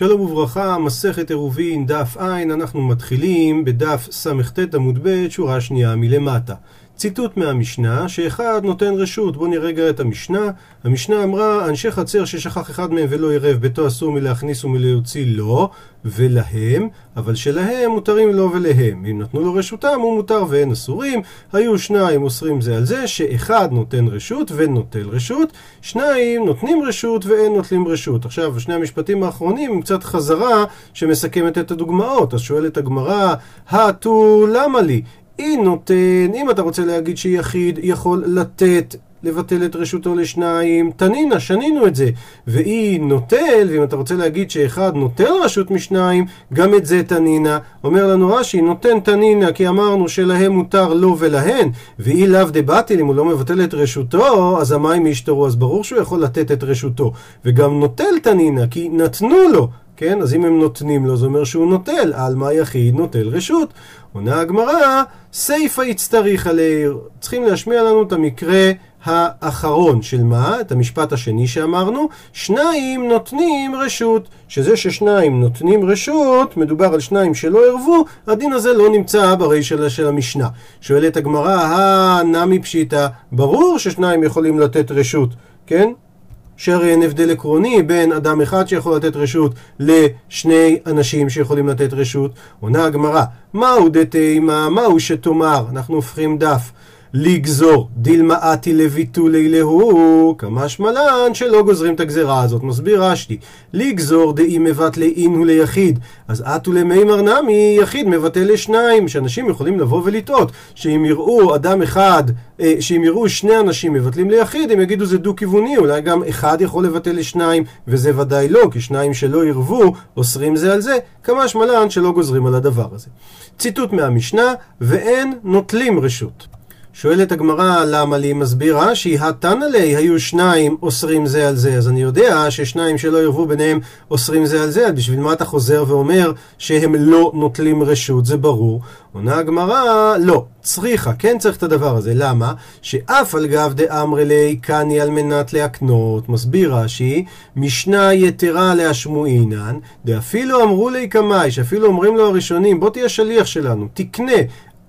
שלום וברכה, מסכת עירובין, דף ע', אנחנו מתחילים בדף סט עמוד ב', שורה שנייה מלמטה. ציטוט מהמשנה, שאחד נותן רשות. בואו נראה רגע את המשנה. המשנה אמרה, אנשי חצר ששכח אחד מהם ולא עירב, ביתו אסור מלהכניס ומלהוציא לו, ולהם, אבל שלהם מותרים לו ולהם. אם נתנו לו רשותם, הוא מותר ואין אסורים. היו שניים אוסרים זה על זה, שאחד נותן רשות ונוטל רשות, שניים נותנים רשות ואין נוטלים רשות. עכשיו, שני המשפטים האחרונים הם קצת חזרה שמסכמת את הדוגמאות. אז שואלת הגמרא, הטו למה לי? היא נותן, אם אתה רוצה להגיד שיחיד יכול לתת לבטל את רשותו לשניים, תנינה, שנינו את זה. והיא נוטל, ואם אתה רוצה להגיד שאחד נוטל רשות משניים, גם את זה תנינה. אומר לנו רש"י, נותן תנינה, כי אמרנו שלהם מותר לו ולהן, והיא לאו דבטיל, אם הוא לא מבטל את רשותו, אז המים ישתרו, אז ברור שהוא יכול לתת את רשותו. וגם נוטל תנינה, כי נתנו לו. כן? אז אם הם נותנים לו, זה אומר שהוא נוטל, על מה יחיד נוטל רשות. עונה הגמרא, סיפא יצטריך עליה. צריכים להשמיע לנו את המקרה האחרון של מה? את המשפט השני שאמרנו, שניים נותנים רשות. שזה ששניים נותנים רשות, מדובר על שניים שלא ערבו, הדין הזה לא נמצא ברי של, של המשנה. שואלת הגמרא, הנמי פשיטא, ברור ששניים יכולים לתת רשות, כן? שהרי אין הבדל עקרוני בין אדם אחד שיכול לתת רשות לשני אנשים שיכולים לתת רשות. עונה הגמרא, מהו דתימה, מהו שתאמר, אנחנו הופכים דף. לגזור דילמאתי לביטולי להו, כמשמע לן שלא גוזרים את הגזרה הזאת. מסביר רש"י, לגזור דאי מבטלי אינו ליחיד, אז אתו למימר נמי יחיד מבטל לשניים, שאנשים יכולים לבוא ולטעות, שאם יראו אדם אחד, אה, שאם יראו שני אנשים מבטלים ליחיד, הם יגידו זה דו-כיווני, אולי גם אחד יכול לבטל לשניים, וזה ודאי לא, כי שניים שלא ירבו, אוסרים זה על זה, כמשמע לן שלא גוזרים על הדבר הזה. ציטוט מהמשנה, ואין נוטלים רשות. שואלת הגמרא למה לי? מסבירה התנא לי היו שניים אוסרים זה על זה. אז אני יודע ששניים שלא ירבו ביניהם אוסרים זה על זה אז בשביל מה אתה חוזר ואומר שהם לא נוטלים רשות? זה ברור. עונה הגמרא לא צריכה כן צריך את הדבר הזה. למה? שאף על גב דאמרי לי קני על מנת להקנות. מסביר רש"י משנה יתרה להשמועינן דאפילו אמרו לי קמאי שאפילו אומרים לו הראשונים בוא תהיה שליח שלנו תקנה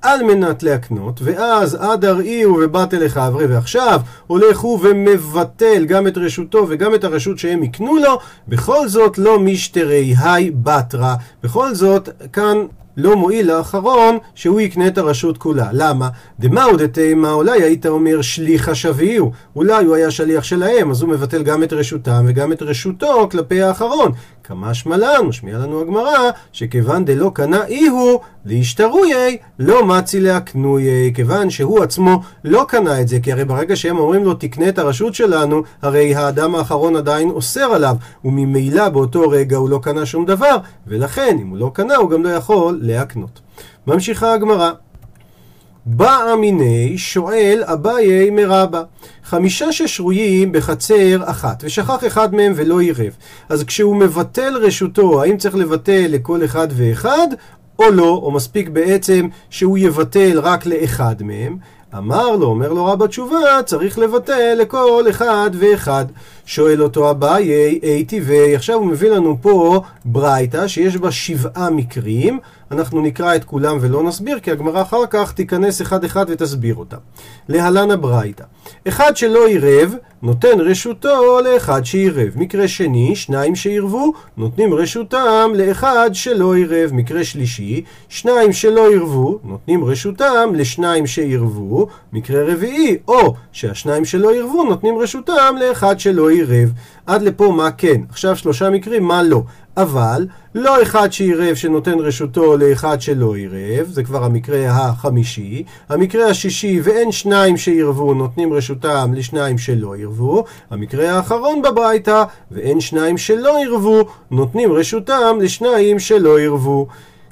על מנת להקנות, ואז עד אראיהו ובטל לחברי, ועכשיו הולך הוא ומבטל גם את רשותו וגם את הרשות שהם יקנו לו, בכל זאת לא משתרי היי בתרא. בכל זאת, כאן לא מועיל לאחרון שהוא יקנה את הרשות כולה. למה? דמאו דתימה, אולי היית אומר שליחה שביעו. אולי הוא היה שליח שלהם, אז הוא מבטל גם את רשותם וגם את רשותו כלפי האחרון. כמשמע לנו, משמיע לנו הגמרא, שכיוון דלא קנה אי הוא, להשתרויי, לא מצי להקנויי. כיוון שהוא עצמו לא קנה את זה, כי הרי ברגע שהם אומרים לו תקנה את הרשות שלנו, הרי האדם האחרון עדיין אוסר עליו, וממילא באותו רגע הוא לא קנה שום דבר, ולכן אם הוא לא קנה הוא גם לא יכול להקנות. ממשיכה הגמרא. בא מיני שואל אביי מרבה חמישה ששרויים בחצר אחת ושכח אחד מהם ולא עירב. אז כשהוא מבטל רשותו האם צריך לבטל לכל אחד ואחד או לא? או מספיק בעצם שהוא יבטל רק לאחד מהם? אמר לו, אומר לו רבא תשובה, צריך לבטל לכל אחד ואחד. שואל אותו אביי, אי טבעי, עכשיו הוא מביא לנו פה ברייתא שיש בה שבעה מקרים, אנחנו נקרא את כולם ולא נסביר, כי הגמרא אחר כך תיכנס אחד אחד ותסביר אותה. להלן הברייתא. אחד שלא עירב, נותן רשותו לאחד שעירב. מקרה שני, שניים שעירבו, נותנים רשותם לאחד שלא עירב. מקרה שלישי, שניים שלא עירבו, נותנים רשותם לשניים שעירבו. מקרה רביעי, או שהשניים שלא עירבו, נותנים רשותם לאחד שלא עירב. עד לפה מה כן. עכשיו שלושה מקרים, מה לא. אבל לא אחד שעירב שנותן רשותו לאחד שלא עירב, זה כבר המקרה החמישי. המקרה השישי, ואין שניים שעירבו, נותנים רשותם לשניים שלא עירבו. המקרה האחרון בברייתא, ואין שניים שלא עירבו, נותנים רשותם לשניים שלא עירבו.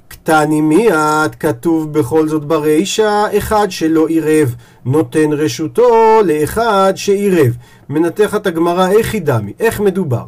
קטני מיד, כתוב בכל זאת ברישא, אחד שלא עירב, נותן רשותו לאחד שעירב. מנתחת הגמרא איך היא דמי, איך מדובר.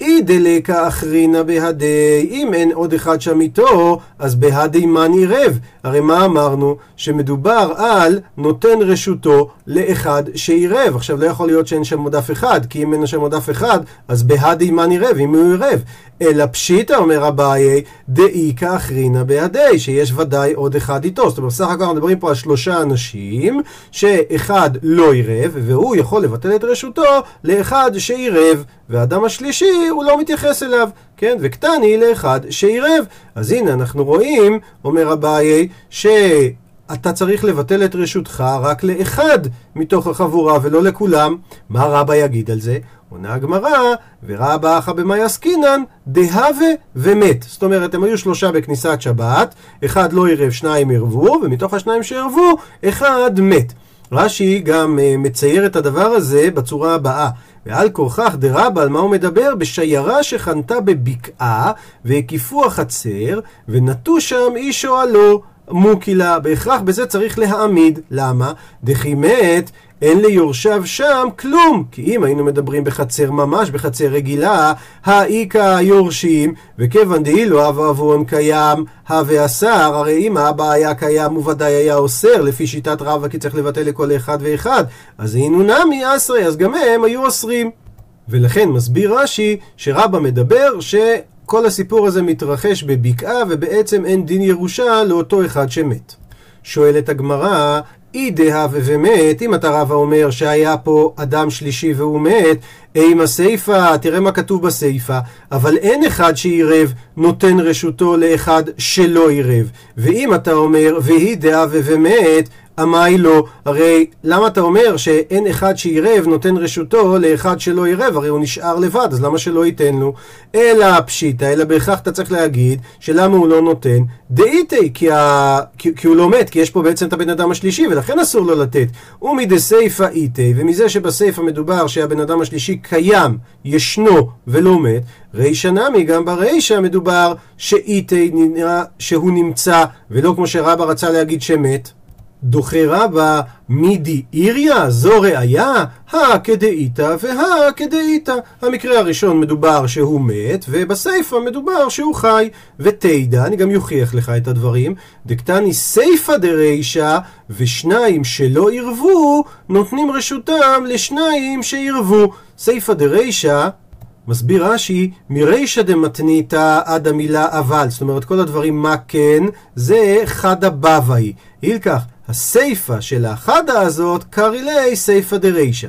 אי דלקה אחרינא בהדי, אם אין עוד אחד שם איתו, אז בהדי מן עירב. הרי מה אמרנו? שמדובר על נותן רשותו לאחד שעירב. עכשיו לא יכול להיות שאין שם עוד אף אחד, כי אם אין שם עוד אף אחד, אז בהדי מן עירב, אם הוא עירב. אלא פשיטא, אומר אביי, דאיכא אחרינא בהדי, שיש ודאי עוד אחד איתו. זאת אומרת, בסך הכל אנחנו מדברים פה על שלושה אנשים, שאחד לא עירב, והוא יכול לבטל את רשותו לאחד שעירב. והאדם השלישי הוא לא מתייחס אליו, כן? וקטני לאחד שעירב. אז הנה אנחנו רואים, אומר אביי, שאתה צריך לבטל את רשותך רק לאחד מתוך החבורה ולא לכולם. מה רבא יגיד על זה? עונה הגמרא, ורבא אחא במאי עסקינן, דהווה ומת. זאת אומרת, הם היו שלושה בכניסת שבת, אחד לא עירב, שניים ערבו, ומתוך השניים שערבו, אחד מת. רש"י גם uh, מצייר את הדבר הזה בצורה הבאה. ועל כורכך דרבה, על מה הוא מדבר? בשיירה שחנתה בבקעה, והקיפו החצר, ונטו שם איש אוהלו. מוקילה, בהכרח בזה צריך להעמיד. למה? דכי מת אין ליורשיו שם כלום. כי אם היינו מדברים בחצר ממש, בחצר רגילה, האיכא יורשים, וכיוון דאילו אב עוון קיים, הווה אסר, הרי אם האבא היה קיים הוא ודאי היה אוסר, לפי שיטת רבא כי צריך לבטל לכל אחד ואחד. אז היינו נמי אסרי, אז גם הם היו אוסרים. ולכן מסביר רש"י שרבא מדבר ש... כל הסיפור הזה מתרחש בבקעה ובעצם אין דין ירושה לאותו אחד שמת. שואלת הגמרא, אי דהווה ומת, אם אתה רבא אומר שהיה פה אדם שלישי והוא מת, אימה סיפה, תראה מה כתוב בסיפה, אבל אין אחד שעירב נותן רשותו לאחד שלא עירב. ואם אתה אומר, והיא דהווה ומת, אמי לא, הרי למה אתה אומר שאין אחד שעירב נותן רשותו לאחד שלא עירב, הרי הוא נשאר לבד, אז למה שלא ייתן לו? אלא פשיטא, אלא בהכרח אתה צריך להגיד שלמה הוא לא נותן? דאיתי, כי, ה... כי, כי הוא לא מת, כי יש פה בעצם את הבן אדם השלישי, ולכן אסור לו לתת. ומדסייפא איתי, ומזה שבסייפא מדובר שהבן אדם השלישי קיים, ישנו ולא מת, רישא נמי, גם ברישא מדובר שאיתי נראה שהוא נמצא, ולא כמו שרבא רצה להגיד שמת. דוחה רבה מידי איריה, זו ראיה, הא כדאיתא והא כדאיתא. המקרה הראשון מדובר שהוא מת, ובסיפא מדובר שהוא חי. ותדע, אני גם יוכיח לך את הדברים, דקתני סיפא דרישא, ושניים שלא ירבו, נותנים רשותם לשניים שירבו. סיפא דרישא מסביר רש"י, מרישא דמתניתא עד המילה אבל, זאת אומרת כל הדברים מה כן, זה חדא בבאי. הילקח, הסיפא של החדה הזאת, קרילי סיפא דרישא.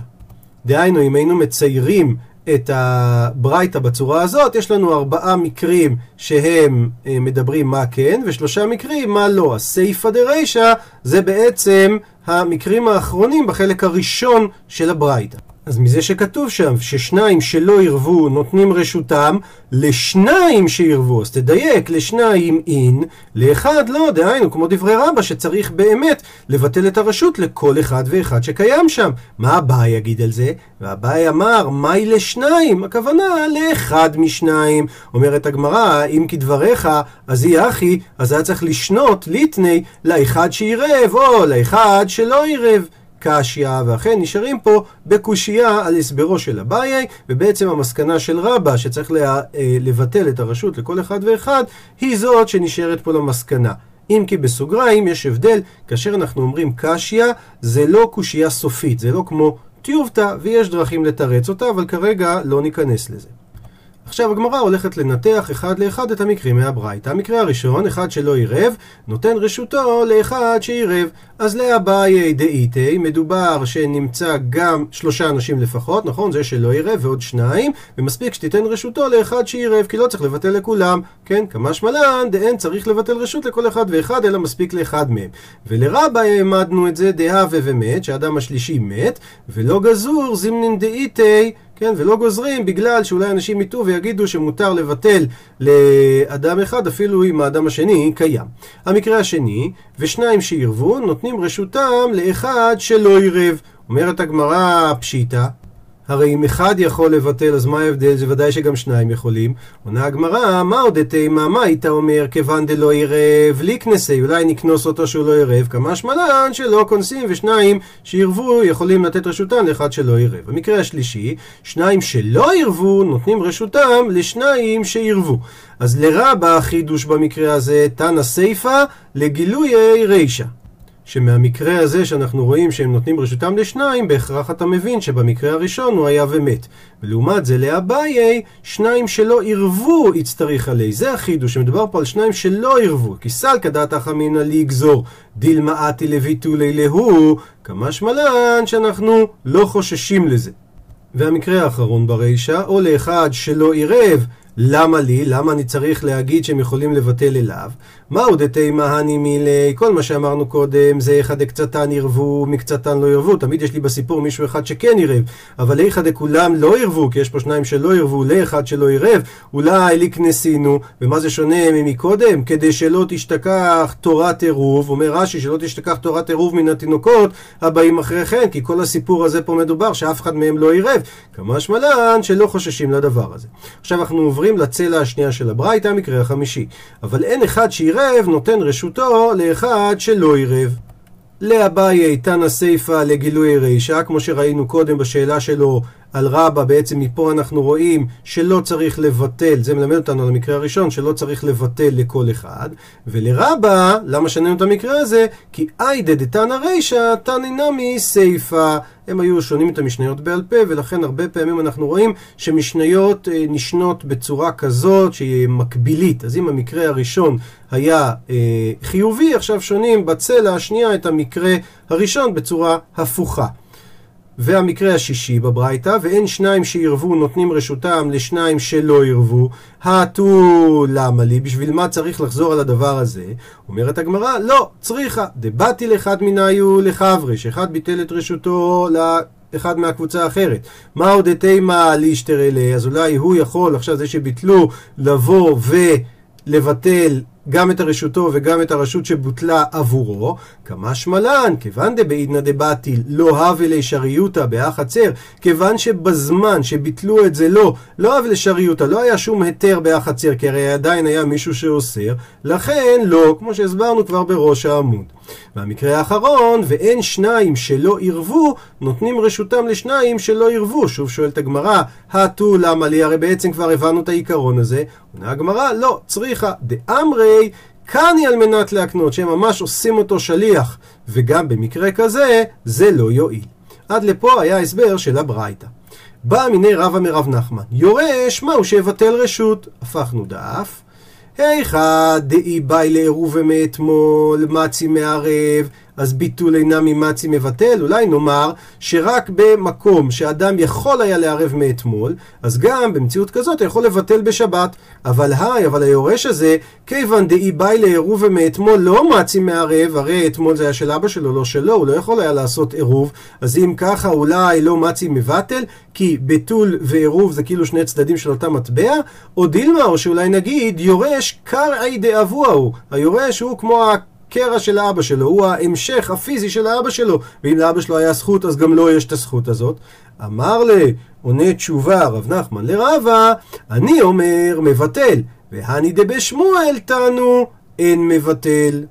דהיינו, אם היינו מציירים את הברייתא בצורה הזאת, יש לנו ארבעה מקרים שהם אה, מדברים מה כן, ושלושה מקרים מה לא. הסיפא דרישא זה בעצם המקרים האחרונים בחלק הראשון של הברייתא. אז מזה שכתוב שם ששניים שלא ירבו נותנים רשותם לשניים שירבו, אז תדייק, לשניים אין, לאחד לא, דהיינו, כמו דברי רבא, שצריך באמת לבטל את הרשות לכל אחד ואחד שקיים שם. מה אביי יגיד על זה? ואביי אמר, מהי לשניים? הכוונה לאחד משניים. אומרת הגמרא, אם כדבריך, אז היא אחי, אז היה צריך לשנות ליטני לאחד שירב, או לאחד שלא ירב. קשיא, ואכן נשארים פה בקושייה על הסברו של אביי, ובעצם המסקנה של רבא שצריך לה, אה, לבטל את הרשות לכל אחד ואחד, היא זאת שנשארת פה למסקנה. אם כי בסוגריים יש הבדל, כאשר אנחנו אומרים קשיא, זה לא קושייה סופית, זה לא כמו טיובטה, ויש דרכים לתרץ אותה, אבל כרגע לא ניכנס לזה. עכשיו הגמרא הולכת לנתח אחד לאחד את המקרים מהברייתא. המקרה הראשון, אחד שלא עירב, נותן רשותו לאחד שעירב. אז לאביי דאיתי, מדובר שנמצא גם שלושה אנשים לפחות, נכון? זה שלא עירב ועוד שניים, ומספיק שתיתן רשותו לאחד שעירב, כי לא צריך לבטל לכולם. כן, כמה שמלן, דאין צריך לבטל רשות לכל אחד ואחד, אלא מספיק לאחד מהם. ולרבה העמדנו את זה דהווה ומת, שהאדם השלישי מת, ולא גזור זימנין דאיתי כן, ולא גוזרים בגלל שאולי אנשים יטעו ויגידו שמותר לבטל לאדם אחד אפילו אם האדם השני קיים. המקרה השני, ושניים שירבו, נותנים רשותם לאחד שלא ירב. אומרת הגמרא פשיטא, הרי אם אחד יכול לבטל, אז מה ההבדל? זה ודאי שגם שניים יכולים. עונה הגמרא, מה עוד תימה? מה היית אומר? כיוון דלא עירב ליקנסי, אולי נקנוס אותו שהוא לא עירב, כמה שמלן שלא כונסים, ושניים שירבו יכולים לתת רשותם לאחד שלא עירב. במקרה השלישי, שניים שלא עירבו נותנים רשותם לשניים שירבו. אז לרבה החידוש במקרה הזה, תנא סיפא לגילויי רישא. שמהמקרה הזה שאנחנו רואים שהם נותנים רשותם לשניים, בהכרח אתה מבין שבמקרה הראשון הוא היה ומת. ולעומת זה לאביי, שניים שלא ערבו יצטריך עלי. זה החידוש, שמדובר פה על שניים שלא ערבו. כי סלקא דעתך אמינא לגזור דילמאתי לביטולי להו, כמשמע לן שאנחנו לא חוששים לזה. והמקרה האחרון ברישא, או לאחד שלא עירב, למה לי? למה אני צריך להגיד שהם יכולים לבטל אליו? מהו דתימה הני מילי? כל מה שאמרנו קודם זה איכא דקצתן ירבו, מקצתן לא ירבו. תמיד יש לי בסיפור מישהו אחד שכן ירב, אבל איכא דכולם לא ירבו, כי יש פה שניים שלא ירבו, לאחד שלא ירב, אולי לקנסינו. ומה זה שונה ממקודם? כדי שלא תשתכח תורת עירוב, אומר רש"י שלא תשתכח תורת עירוב מן התינוקות הבאים אחרי כן, כי כל הסיפור הזה פה מדובר שאף אחד מהם לא ירב. כמה שמלן שלא חוששים לדבר הזה. עכשיו אנחנו עוברים לצלע השנייה של הברייתא, המקרה החמישי. אבל אין אחד שירב עירב נותן רשותו לאחד שלא עירב. לאביי תנא סיפא לגילוי רישא, כמו שראינו קודם בשאלה שלו על רבא, בעצם מפה אנחנו רואים שלא צריך לבטל, זה מלמד אותנו על המקרה הראשון, שלא צריך לבטל לכל אחד. ולרבא, למה שנינו את המקרה הזה? כי איידא דתנא רישא, תנא נמי סיפא. הם היו שונים את המשניות בעל פה, ולכן הרבה פעמים אנחנו רואים שמשניות אה, נשנות בצורה כזאת שהיא מקבילית. אז אם המקרה הראשון היה אה, חיובי, עכשיו שונים בצלע השנייה את המקרה הראשון בצורה הפוכה. והמקרה השישי בברייתא, ואין שניים שירבו נותנים רשותם לשניים שלא ירבו, הטו למה לי? בשביל מה צריך לחזור על הדבר הזה? אומרת הגמרא, לא, צריכה, דבתי לאחד מניו לחברי, שאחד ביטל את רשותו לאחד מהקבוצה האחרת. מה עוד תימה לישתר אלה? אז אולי הוא יכול, עכשיו זה שביטלו, לבוא ולבטל גם את הרשותו וגם את הרשות שבוטלה עבורו, כמה שמלן, כיוון דבעידנא דבטיל לא הווה לשריותא בהחצר, כיוון שבזמן שביטלו את זה לא, לא הווה לשריותא, לא היה שום היתר בהחצר, כי הרי עדיין היה מישהו שאוסר, לכן לא, כמו שהסברנו כבר בראש העמוד. והמקרה האחרון, ואין שניים שלא ערבו, נותנים רשותם לשניים שלא ערבו. שוב שואלת הגמרא, הטו למה לי? הרי בעצם כבר הבנו את העיקרון הזה. עונה הגמרא, לא, צריכה דאמרי כאן היא על מנת להקנות, שהם ממש עושים אותו שליח, וגם במקרה כזה, זה לא יועיל. עד לפה היה הסבר של הברייתא. בא מיני רבא מרב נחמן, יורש, מהו שיבטל רשות? הפכנו דף. היכא דאי באי לעירובה מאתמול, מצי מערב, אז ביטול אינה ממצי מבטל, אולי נאמר שרק במקום שאדם יכול היה לערב מאתמול, אז גם במציאות כזאת אתה יכול לבטל בשבת. אבל היי, אבל היורש הזה, כיוון דאי באי לעירובה מאתמול לא מצי מערב, הרי אתמול זה היה של אבא שלו, לא שלו, הוא לא יכול היה לעשות עירוב, אז אם ככה אולי לא מצי מבטל, כי ביטול ועירוב זה כאילו שני צדדים של אותה מטבע, או דילמה, או שאולי נגיד יורש קרעי דאבוהו, היורש הוא כמו הקרע של האבא שלו, הוא ההמשך הפיזי של האבא שלו, ואם לאבא שלו היה זכות, אז גם לו לא יש את הזכות הזאת. אמר לי, עונה תשובה רב נחמן לרבה, אני אומר מבטל, והני דבשמואל תנו, אין מבטל.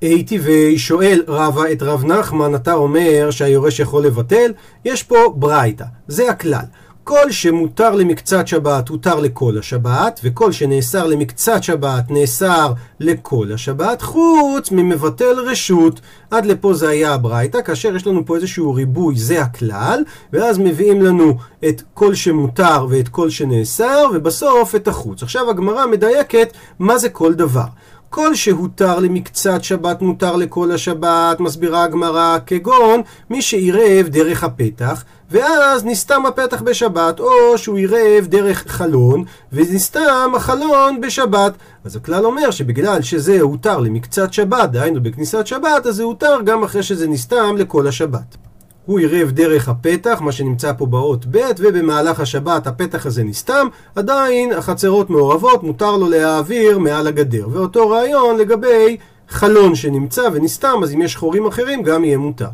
הייתי ושואל רבה את רב נחמן, אתה אומר שהיורש יכול לבטל? יש פה ברייתא, זה הכלל. כל שמותר למקצת שבת הותר לכל השבת, וכל שנאסר למקצת שבת נאסר לכל השבת, חוץ ממבטל רשות. עד לפה זה היה הברייתא, כאשר יש לנו פה איזשהו ריבוי, זה הכלל, ואז מביאים לנו את כל שמותר ואת כל שנאסר, ובסוף את החוץ. עכשיו הגמרא מדייקת מה זה כל דבר. כל שהותר למקצת שבת מותר לכל השבת, מסבירה הגמרא, כגון מי שעירב דרך הפתח, ואז נסתם הפתח בשבת, או שהוא עירב דרך חלון, ונסתם החלון בשבת. אז הכלל אומר שבגלל שזה הותר למקצת שבת, דהיינו בכניסת שבת, אז זה הותר גם אחרי שזה נסתם לכל השבת. הוא עירב דרך הפתח, מה שנמצא פה באות ב', ובמהלך השבת הפתח הזה נסתם, עדיין החצרות מעורבות, מותר לו להעביר מעל הגדר. ואותו רעיון לגבי חלון שנמצא ונסתם, אז אם יש חורים אחרים גם יהיה מותר.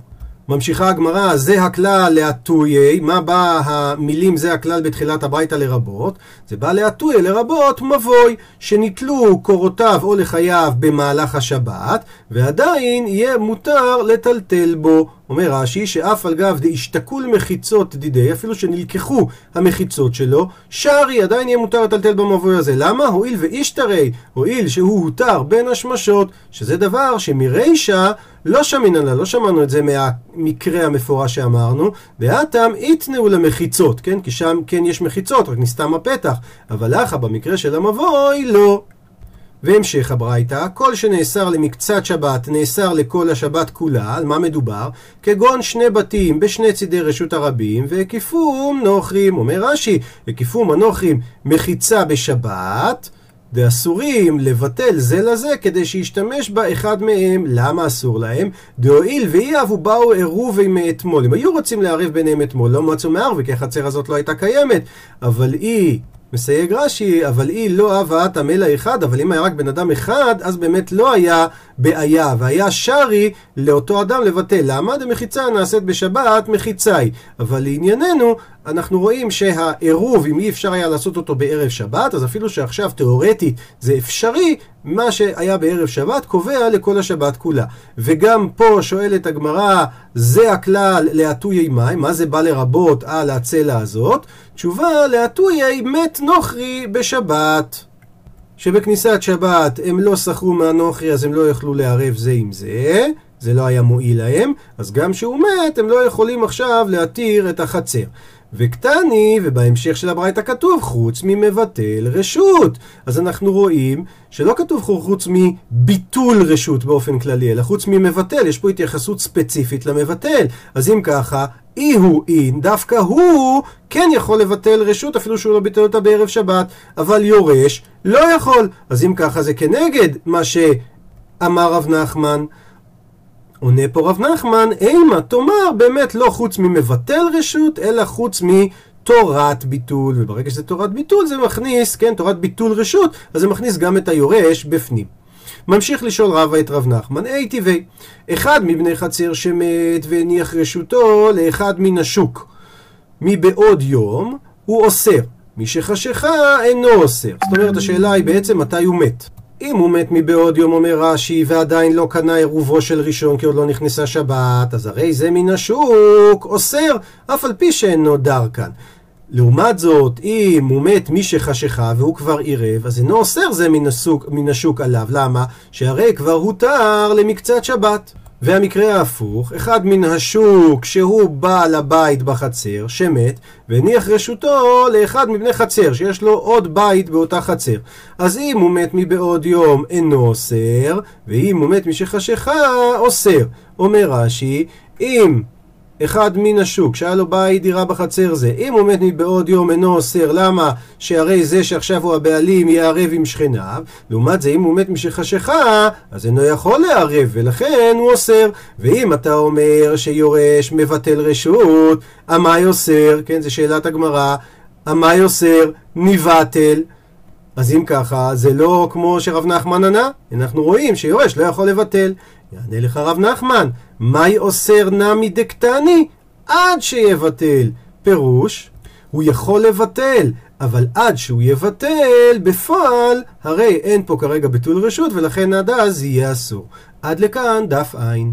ממשיכה הגמרא, זה הכלל להטויי, מה בא המילים זה הכלל בתחילת הברייתא לרבות? זה בא להטויי לרבות מבוי, שנתלו קורותיו או לחייו במהלך השבת, ועדיין יהיה מותר לטלטל בו. אומר רש"י שאף על גב דאשתקול מחיצות דידי, אפילו שנלקחו המחיצות שלו, שרי עדיין יהיה מותר לטלטל במבוי הזה. למה? הואיל ואישתרי, הואיל שהוא הותר בין השמשות, שזה דבר שמרישא לא שמינן לה, לא שמענו את זה מהמקרה המפורש שאמרנו, ואתם איתנאו למחיצות, כן? כי שם כן יש מחיצות, רק נסתם הפתח, אבל לך במקרה של המבוי לא. והמשך הברייתא, כל שנאסר למקצת שבת, נאסר לכל השבת כולה, על מה מדובר? כגון שני בתים בשני צידי רשות הרבים, והקיפום נוכרים, אומר רש"י, הקיפום הנוכרים מחיצה בשבת, ואסורים לבטל זה לזה כדי שישתמש בה אחד מהם. למה אסור להם? דהואיל ואי אבו באו עירובי מאתמול. אם היו רוצים לערב ביניהם אתמול, לא מצאו מערבי, כי החצר הזאת לא הייתה קיימת, אבל היא... מסייג רש"י, אבל היא לא אהבה אטם אלא אחד, אבל אם היה רק בן אדם אחד, אז באמת לא היה בעיה, והיה שרי לאותו אדם לבטל. למה? דמחיצה נעשית בשבת, מחיצה היא. אבל לענייננו, אנחנו רואים שהעירוב, אם אי אפשר היה לעשות אותו בערב שבת, אז אפילו שעכשיו תאורטית זה אפשרי, מה שהיה בערב שבת קובע לכל השבת כולה. וגם פה שואלת הגמרא, זה הכלל להטויי מים, מה זה בא לרבות על הצלע הזאת? תשובה, להטויי מת נוכרי בשבת. שבכניסת שבת הם לא שכרו מהנוכרי אז הם לא יכלו לערב זה עם זה, זה לא היה מועיל להם, אז גם כשהוא מת הם לא יכולים עכשיו להתיר את החצר. וקטני, ובהמשך של הברייתא כתוב חוץ ממבטל רשות. אז אנחנו רואים שלא כתוב חוץ מביטול רשות באופן כללי, אלא חוץ ממבטל, יש פה התייחסות ספציפית למבטל. אז אם ככה, אי הוא אין, דווקא הוא כן יכול לבטל רשות אפילו שהוא לא ביטל אותה בערב שבת, אבל יורש לא יכול. אז אם ככה זה כנגד מה שאמר רב נחמן. עונה פה רב נחמן, אימה תאמר באמת לא חוץ ממבטל רשות, אלא חוץ מתורת ביטול, וברגע שזה תורת ביטול זה מכניס, כן, תורת ביטול רשות, אז זה מכניס גם את היורש בפנים. ממשיך לשאול רבא את רב נחמן, אי טבעי, אחד מבני חצר שמת והניח רשותו לאחד מן השוק, מבעוד יום הוא אוסר, מי שחשיכה אינו אוסר. זאת אומרת השאלה היא בעצם מתי הוא מת. אם הוא מת מבעוד יום אומר רש"י ועדיין לא קנה עירובו של ראשון כי עוד לא נכנסה שבת, אז הרי זה מן השוק אוסר, אף על פי שאינו דר כאן. לעומת זאת, אם הוא מת מי שחשיכה והוא כבר עירב, אז אינו אוסר זה מן השוק, מן השוק עליו. למה? שהרי כבר הותר למקצת שבת. והמקרה ההפוך, אחד מן השוק שהוא בעל הבית בחצר, שמת, והניח רשותו לאחד מבני חצר, שיש לו עוד בית באותה חצר. אז אם הוא מת מבעוד יום אינו אוסר, ואם הוא מת משחשיכה אוסר. אומר רש"י, אם אחד מן השוק, שהיה לו בית דירה בחצר זה, אם הוא מת מבעוד יום אינו אוסר, למה? שהרי זה שעכשיו הוא הבעלים יערב עם שכניו, לעומת זה אם הוא מת משחשיכה, אז אינו יכול לערב, ולכן הוא אוסר. ואם אתה אומר שיורש מבטל רשות, עמי אוסר, כן, זו שאלת הגמרא, עמי אוסר, נבטל. אז אם ככה, זה לא כמו שרב נחמן ענה, אנחנו רואים שיורש לא יכול לבטל. יענה לך רב נחמן, מהי אוסר נמי דקטני? עד שיבטל. פירוש, הוא יכול לבטל, אבל עד שהוא יבטל, בפועל, הרי אין פה כרגע ביטול רשות, ולכן עד אז יהיה אסור. עד לכאן דף עין.